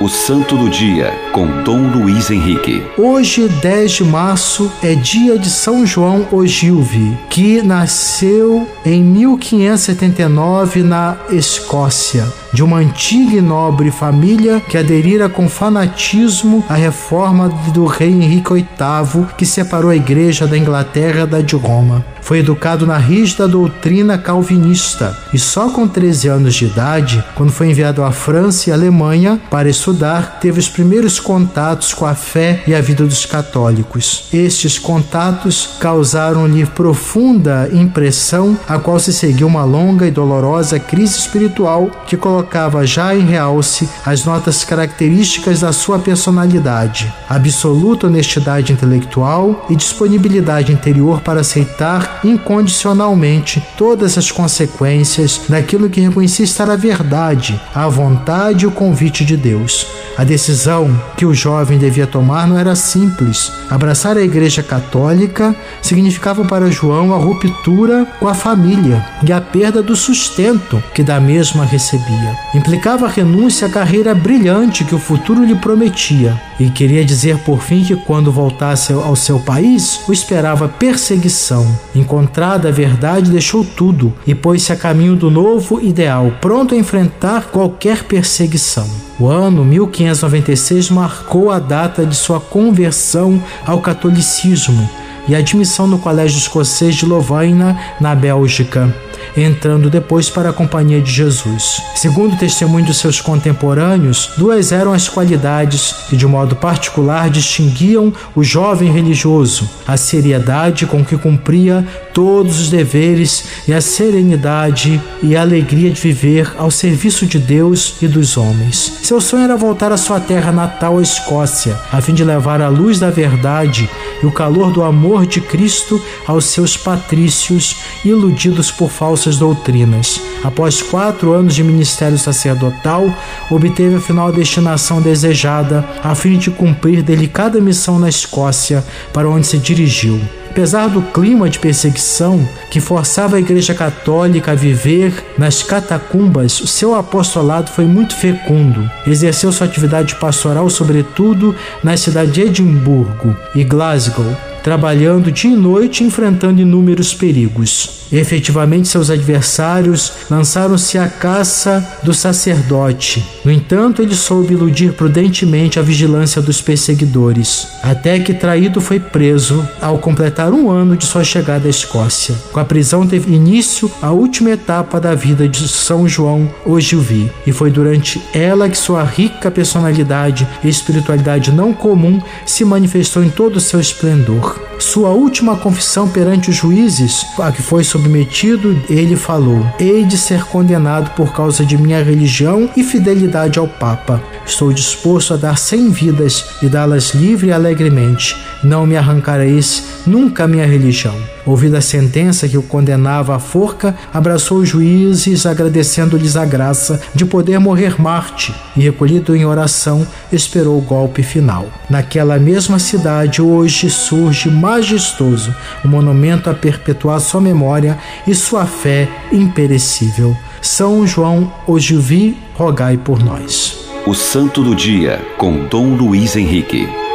O Santo do Dia, com Dom Luiz Henrique. Hoje, 10 de março, é dia de São João Ogilvy, que nasceu em 1579 na Escócia de uma antiga e nobre família que aderira com fanatismo à reforma do rei Henrique VIII, que separou a igreja da Inglaterra da de Roma. Foi educado na rígida doutrina calvinista e só com 13 anos de idade, quando foi enviado à França e Alemanha para estudar, teve os primeiros contatos com a fé e a vida dos católicos. Estes contatos causaram-lhe profunda impressão, a qual se seguiu uma longa e dolorosa crise espiritual que colocou colocava já em realce as notas características da sua personalidade, absoluta honestidade intelectual e disponibilidade interior para aceitar incondicionalmente todas as consequências daquilo que reconhecia estar a verdade, a vontade e o convite de Deus. A decisão que o jovem devia tomar não era simples. Abraçar a Igreja Católica significava para João a ruptura com a família e a perda do sustento que da mesma recebia. Implicava a renúncia à carreira brilhante que o futuro lhe prometia, e queria dizer por fim que quando voltasse ao seu país, o esperava perseguição. Encontrada a verdade, deixou tudo e pôs-se a caminho do novo ideal, pronto a enfrentar qualquer perseguição. O ano 1596 marcou a data de sua conversão ao catolicismo e admissão no Colégio Escocês de Lovaina, na Bélgica entrando depois para a companhia de Jesus. Segundo o testemunho de seus contemporâneos, duas eram as qualidades que, de modo particular, distinguiam o jovem religioso: a seriedade com que cumpria todos os deveres e a serenidade e a alegria de viver ao serviço de Deus e dos homens. Seu sonho era voltar à sua terra natal, a Escócia, a fim de levar a luz da verdade e o calor do amor de Cristo aos seus patrícios iludidos por falsas doutrinas. Após quatro anos de ministério sacerdotal, obteve afinal a destinação desejada a fim de cumprir delicada missão na Escócia, para onde se dirigiu. Apesar do clima de perseguição que forçava a Igreja Católica a viver nas catacumbas, o seu apostolado foi muito fecundo. Exerceu sua atividade pastoral, sobretudo nas cidades de Edimburgo e Glasgow, trabalhando dia e noite enfrentando inúmeros perigos. Efetivamente, seus adversários lançaram-se à caça do sacerdote. No entanto, ele soube iludir prudentemente a vigilância dos perseguidores, até que traído foi preso ao completar um ano de sua chegada à Escócia. Com a prisão teve início a última etapa da vida de São João Ogilvy, e foi durante ela que sua rica personalidade e espiritualidade não comum se manifestou em todo o seu esplendor. Sua última confissão perante os juízes, a que foi submetido, ele falou: Hei de ser condenado por causa de minha religião e fidelidade ao Papa. Estou disposto a dar cem vidas e dá-las livre e alegremente. Não me arrancareis nunca a minha religião. Ouvida a sentença que o condenava à forca, abraçou os juízes, agradecendo-lhes a graça de poder morrer Marte, e, recolhido em oração, esperou o golpe final. Naquela mesma cidade, hoje surge majestoso o monumento a perpetuar sua memória e sua fé imperecível. São João Ogilvy, rogai por nós. O Santo do Dia, com Dom Luiz Henrique.